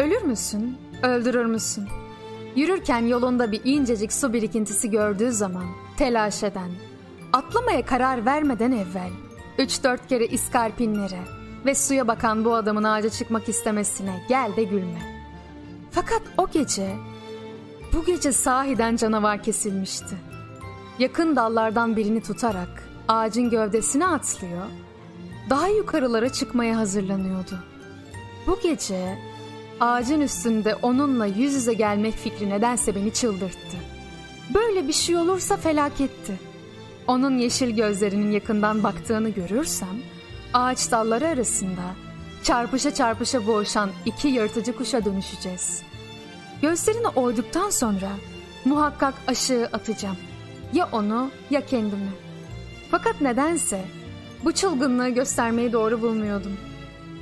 Ölür müsün, öldürür müsün? Yürürken yolunda bir incecik su birikintisi gördüğü zaman telaş eden, atlamaya karar vermeden evvel üç dört kere iskarpinlere ve suya bakan bu adamın ağaca çıkmak istemesine gel de gülme. Fakat o gece, bu gece sahiden canavar kesilmişti. Yakın dallardan birini tutarak ağacın gövdesine atlıyor, daha yukarılara çıkmaya hazırlanıyordu. Bu gece ağacın üstünde onunla yüz yüze gelmek fikri nedense beni çıldırttı. Böyle bir şey olursa felaketti. Onun yeşil gözlerinin yakından baktığını görürsem, ağaç dalları arasında çarpışa çarpışa boğuşan iki yırtıcı kuşa dönüşeceğiz. Gözlerini oyduktan sonra muhakkak aşığı atacağım. Ya onu ya kendimi. Fakat nedense bu çılgınlığı göstermeyi doğru bulmuyordum.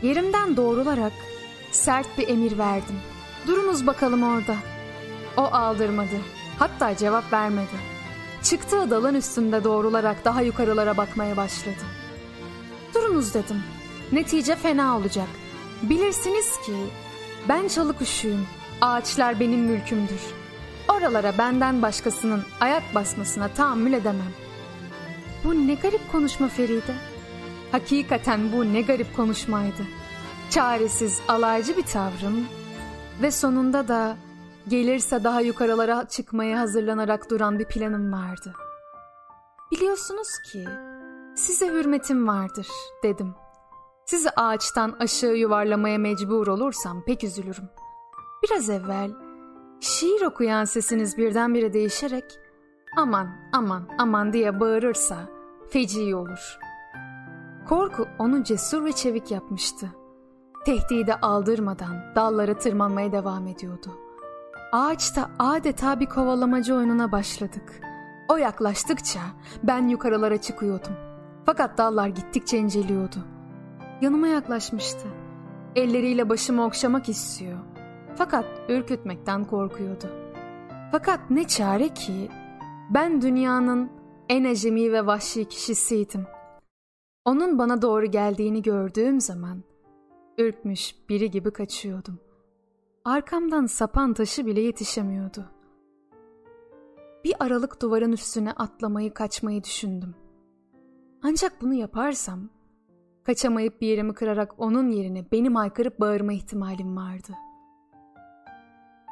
Yerimden doğrularak sert bir emir verdim. Durunuz bakalım orada. O aldırmadı. Hatta cevap vermedi. Çıktığı dalın üstünde doğrularak daha yukarılara bakmaya başladı. Durunuz dedim. Netice fena olacak. Bilirsiniz ki ben çalı kuşuyum. Ağaçlar benim mülkümdür. Oralara benden başkasının ayak basmasına tahammül edemem. Bu ne garip konuşma Feride. Hakikaten bu ne garip konuşmaydı. Çaresiz, alaycı bir tavrım ve sonunda da gelirse daha yukarılara çıkmaya hazırlanarak duran bir planım vardı. Biliyorsunuz ki size hürmetim vardır dedim. Sizi ağaçtan aşağı yuvarlamaya mecbur olursam pek üzülürüm. Biraz evvel şiir okuyan sesiniz birdenbire değişerek aman aman aman diye bağırırsa feci olur. Korku onu cesur ve çevik yapmıştı. Tehdide aldırmadan dallara tırmanmaya devam ediyordu. Ağaçta adeta bir kovalamacı oyununa başladık. O yaklaştıkça ben yukarılara çıkıyordum. Fakat dallar gittikçe inceliyordu. Yanıma yaklaşmıştı. Elleriyle başımı okşamak istiyor. Fakat ürkütmekten korkuyordu. Fakat ne çare ki ben dünyanın en acemi ve vahşi kişisiydim. Onun bana doğru geldiğini gördüğüm zaman ürkmüş biri gibi kaçıyordum. Arkamdan sapan taşı bile yetişemiyordu. Bir aralık duvarın üstüne atlamayı kaçmayı düşündüm. Ancak bunu yaparsam kaçamayıp bir yerimi kırarak onun yerine benim aykırıp bağırma ihtimalim vardı.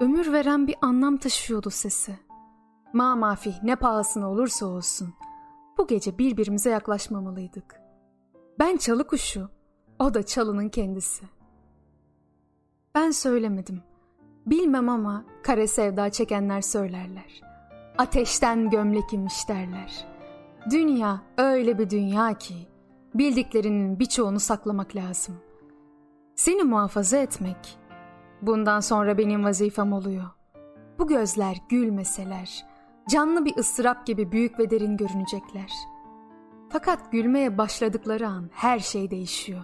Ömür veren bir anlam taşıyordu sesi. Ma mafih ne pahasına olursa olsun bu gece birbirimize yaklaşmamalıydık. Ben çalı kuşu, o da çalının kendisi. Ben söylemedim. Bilmem ama kare sevda çekenler söylerler. Ateşten gömlek imiş derler. Dünya öyle bir dünya ki bildiklerinin birçoğunu saklamak lazım. Seni muhafaza etmek bundan sonra benim vazifem oluyor. Bu gözler gülmeseler, canlı bir ıstırap gibi büyük ve derin görünecekler. Fakat gülmeye başladıkları an her şey değişiyor.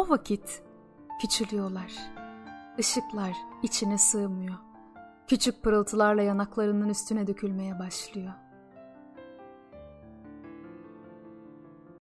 O vakit küçülüyorlar.'' Işıklar içine sığmıyor. Küçük pırıltılarla yanaklarının üstüne dökülmeye başlıyor.